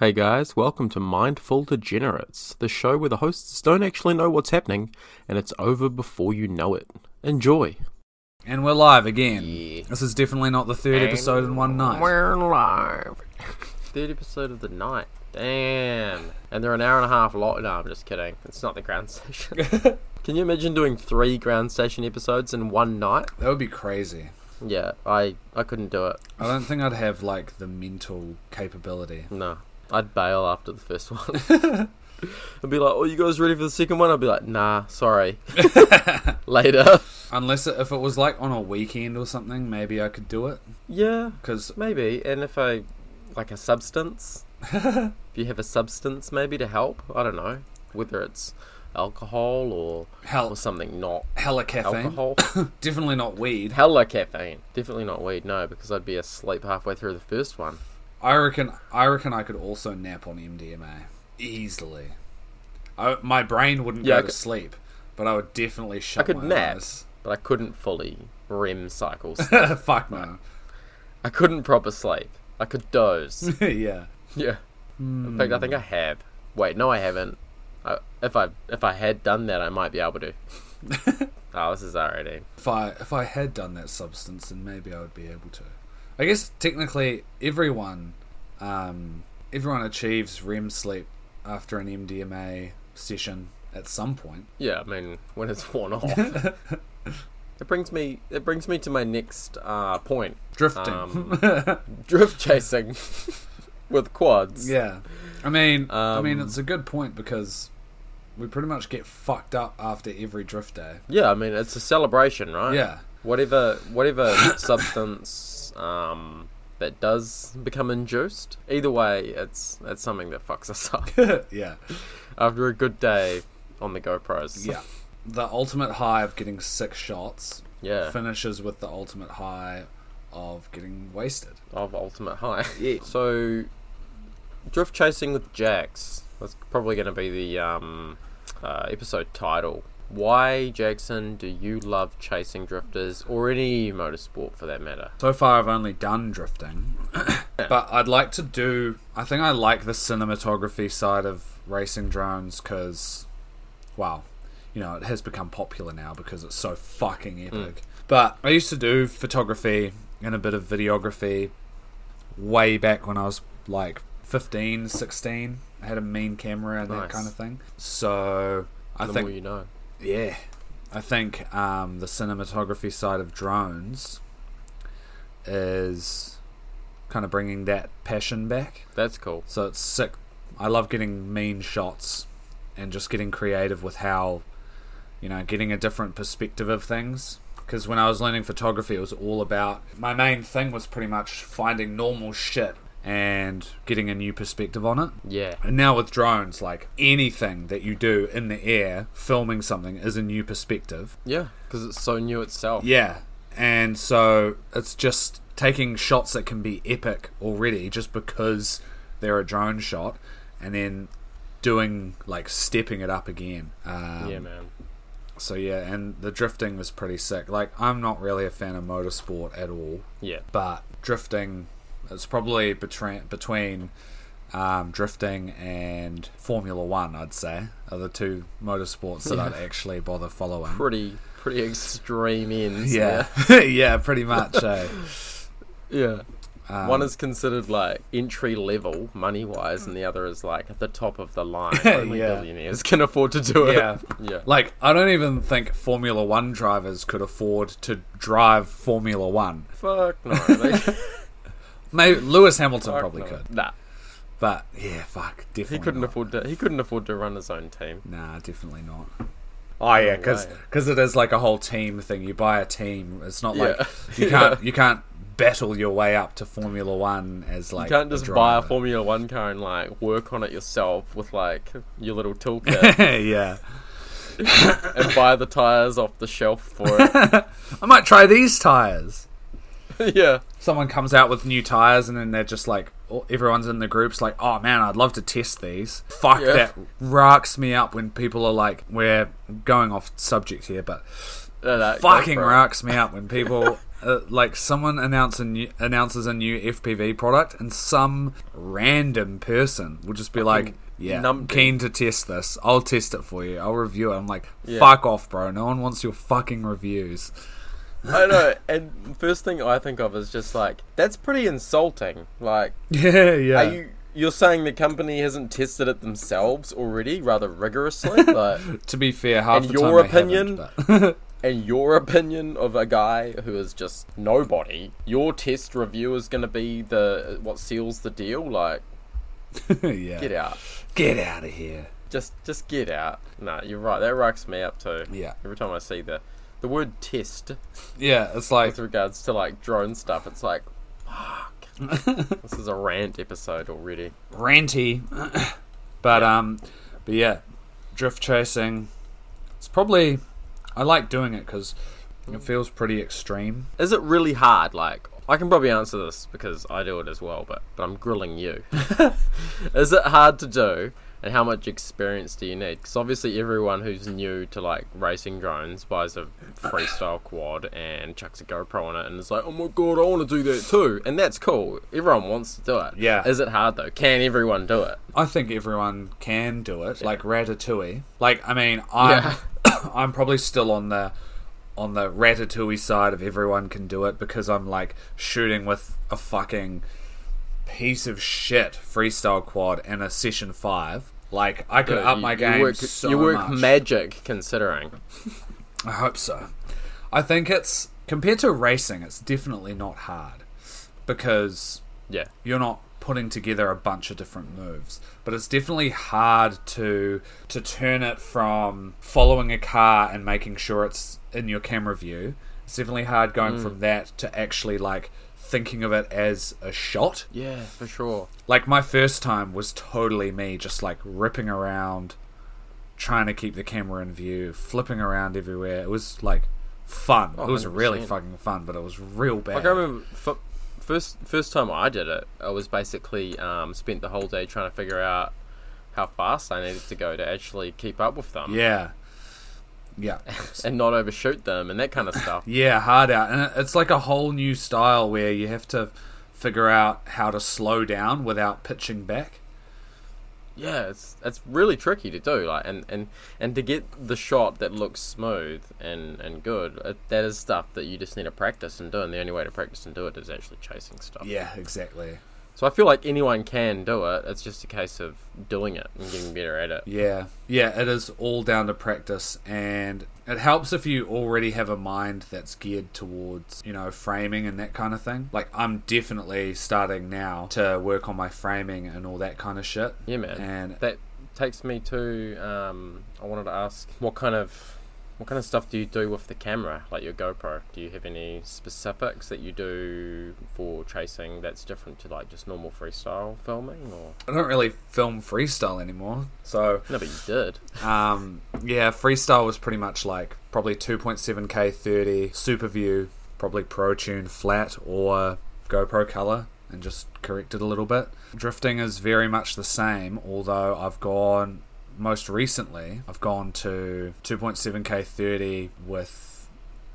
Hey guys, welcome to Mindful Degenerates, the show where the hosts don't actually know what's happening and it's over before you know it. Enjoy. And we're live again. Yeah. This is definitely not the third episode in one night. We're live. Third episode of the night. Damn. And they're an hour and a half long. No, I'm just kidding. It's not the ground station. Can you imagine doing three ground station episodes in one night? That would be crazy. Yeah, I I couldn't do it. I don't think I'd have like the mental capability. No. I'd bail after the first one. I'd be like, "Oh, you guys ready for the second one?" I'd be like, "Nah, sorry." Later. Unless it, if it was like on a weekend or something, maybe I could do it. Yeah, Because maybe. And if I like a substance, if you have a substance, maybe to help. I don't know whether it's alcohol or hell, or something not hella caffeine. alcohol. Definitely not weed. Hella caffeine. Definitely not weed. No, because I'd be asleep halfway through the first one. I reckon. I reckon I could also nap on MDMA easily. I, my brain wouldn't Yeah, I go to sleep, but I would definitely shut could my nap. eyes. But I couldn't fully REM cycles. Fuck no. I couldn't proper sleep. I could doze. yeah. Yeah. In fact, I think I have. Wait, no, I haven't. I, if I if I had done that, I might be able to. oh, this is already. If I if I had done that substance, then maybe I would be able to. I guess technically everyone, um, everyone achieves REM sleep after an MDMA session at some point. Yeah, I mean, when it's worn off. it brings me. It brings me to my next uh, point. Drifting. Um, Drift chasing with quads. yeah. I mean, I mean, Um, it's a good point because we pretty much get fucked up after every drift day. Yeah, I mean, it's a celebration, right? Yeah. Whatever, whatever substance um, that does become induced. Either way, it's it's something that fucks us up yeah. after a good day on the GoPros. Yeah. The ultimate high of getting six shots yeah. finishes with the ultimate high of getting wasted. of Ultimate High. Yeah. So, drift chasing with Jax. That's probably going to be the um, uh, episode title. Why, Jaxon, do you love chasing drifters or any motorsport for that matter? So far, I've only done drifting, but I'd like to do. I think I like the cinematography side of racing drones because, wow, you know, it has become popular now because it's so fucking hmm. epic. But I used to do photography and a bit of videography way back when I was like 15, 16. I had a mean camera and that kind of thing. So I the think you know. Yeah, I think um, the cinematography side of drones is kind of bringing that passion back. That's cool. So it's sick. I love getting mean shots and just getting creative with how, you know, getting a different perspective of things. Because when I was learning photography, it was all about my main thing was pretty much finding normal shit and getting a new perspective on it. Yeah. And now with drones, like anything that you do in the air, filming something is a new perspective. Yeah, because it's so new itself. Yeah. And so it's just taking shots that can be epic already just because they're a drone shot and then doing like stepping it up again. Um, yeah, man. So yeah, and the drifting was pretty sick. Like I'm not really a fan of motorsport at all, Yeah. but drifting it's probably between between um, drifting and Formula One. I'd say are the two motorsports that I'd actually bother following. Pretty, pretty extreme ends. Yeah, yeah, pretty much. eh? Yeah. Um, One is considered like entry level money wise, and the other is like at the top of the line. Only Yeah. billionaires can afford to do it. Yeah. yeah. like I don't even think Formula One drivers could afford to drive Formula One. Fuck no. They, Maybe Lewis Hamilton fuck probably no. could, Nah, but yeah, fuck, definitely he couldn't not. afford to. He couldn't afford to run his own team. Nah, definitely not. Oh yeah, because way. it is like a whole team thing. You buy a team. It's not like Yeah. you can't you can't battle your way up to Formula One as like you can't a just buy a. Formula One car and like work on it yourself with like your little toolkit yeah, and buy the tires off the shelf for it. I might try these tires. yeah. someone comes out with new tires and then they're just like everyone's in the groups like oh man i'd love to test these fuck Yeah. that rocks me up when people are like we're going off subject here but No, no, fucking rocks me up when people uh, like someone announce a new, announces a new FPV product, and some random person will just be like, "Yeah, I'm keen to test this. I'll test it for you. I'll review it." I'm like, Yeah. "Fuck off, bro! No one wants your fucking reviews." I know. And first thing I think of is just like that's pretty insulting. Like, Yeah, yeah. are you you're saying the company hasn't tested it themselves already, rather rigorously? Like, to be fair, half In the your time opinion? haven't, but- in your opinion of a guy who is just nobody, your test review is going to be the what seals the deal. Like, yeah. get out. Get out of here. Just just get out. No, you're right. That rocks me up too. Yeah. Every time I see the the word test Yeah, it's like with regards to like drone stuff, it's like, fuck. this is a rant episode already. ranty. but um, but yeah, drift chasing. It's probably I like doing it because it feels pretty extreme. Is it really hard? Like, I can probably answer this because I do it as well, but, but I'm grilling you. is it hard to do? And how much experience do you need? Because obviously, everyone who's new to like racing drones buys a freestyle quad and chucks a GoPro on it and is like, oh my god, I want to do that too. And that's cool. Everyone wants to do it. Yeah. Is it hard though? Can everyone do it? I think everyone can do it, like Ratatouille. Like I mean, I'm I'm probably still on the on the Ratatouille side of everyone can do it because I'm like shooting with a fucking piece of shit freestyle quad and a session five. Like I could Dude, up you- my you game work, so You work magic considering. I hope so. I think it's compared to racing, it's definitely not hard because Yeah. you're not putting together a bunch of different moves. But it's definitely hard to to turn it from following a car and making sure it's in your camera view. It's definitely hard going hmm. from that to actually like thinking of it as a shot. Yeah, for sure. Like my first time was totally me just like ripping around trying to keep the camera in view, flipping around everywhere. It was like fun. Oh, it was really 100%. fucking fun, but it was real bad. Like I remember f- first first time I did it, I was basically um, spent the whole day trying to figure out how fast I needed to go to actually keep up with them. yeah. Yeah. And not overshoot them and that kind of stuff. Yeah, hard out. And it's like a whole new style where you have to figure out how to slow down without pitching back. yeah, it's it's really tricky to do. Like and, and, and to get the shot that looks smooth and, and good, it, that is stuff that you just need to practice and do. And the only way to practice and do it is actually chasing stuff. Yeah, exactly. So I feel like anyone can do it. It's just a case of doing it and getting better at it. Yeah. Yeah, it is all down to practice and it helps if you already have a mind that's geared towards, you know, framing and that kind of thing. Like I'm definitely starting now to work on my framing and all that kind of shit. Yeah, man. And that takes me to um, I wanted to ask what kind of what kind of stuff do you do with the camera, like your GoPro? Do you have any specifics that you do for chasing that's different to like just normal freestyle filming, or I don't really film freestyle anymore. So no? But you did. Um, yeah, freestyle was pretty much like probably 2.7K 30, Super View, probably Pro Tune flat or GoPro color, and just correct it a little bit. Drifting is very much the same, although I've gone most recently, I've gone to 2.7K 30 with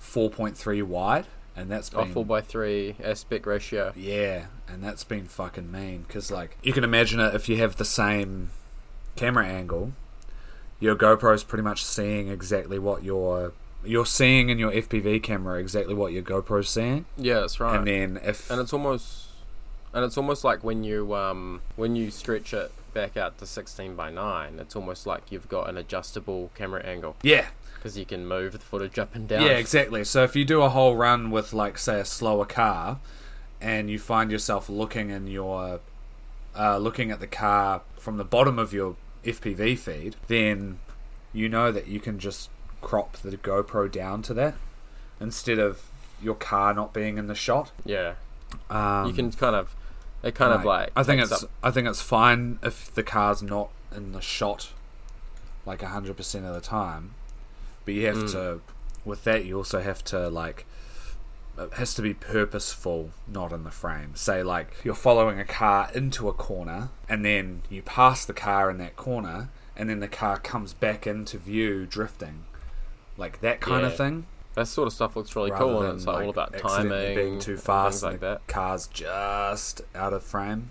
4.3 wide, and that's Oh, been four by three aspect ratio. yeah, and that's been fucking mean because like you can imagine it if you have the same camera angle, your GoPro's pretty much seeing exactly what your you're seeing in your FPV camera exactly what your GoPro's seeing, Yeah, that's right. and then if and it's almost and it's almost like when you um when you stretch it back out to 16 by 9 it's almost like you've got an adjustable camera angle yeah because you can move the footage up and down yeah exactly. So if you do a whole run with like say a slower car, and you find yourself looking in your uh, looking at the car from the bottom of your FPV feed, then you know that you can just crop the GoPro down to that instead of your car not being in the shot. yeah Um, you can kind of it kind of like I think it's up- I think it's fine if the car's not in the shot like hundred percent of the time, but you have Mm. to with that you also have to like it has to be purposeful, not in the frame. Say like you're following a car into a corner and then you pass the car in that corner and then the car comes back into view drifting. Like that kind Yeah. of thing. That sort of stuff looks really rather cool, and it's like, all about timing, being too fast, things like that. Car's just out of frame.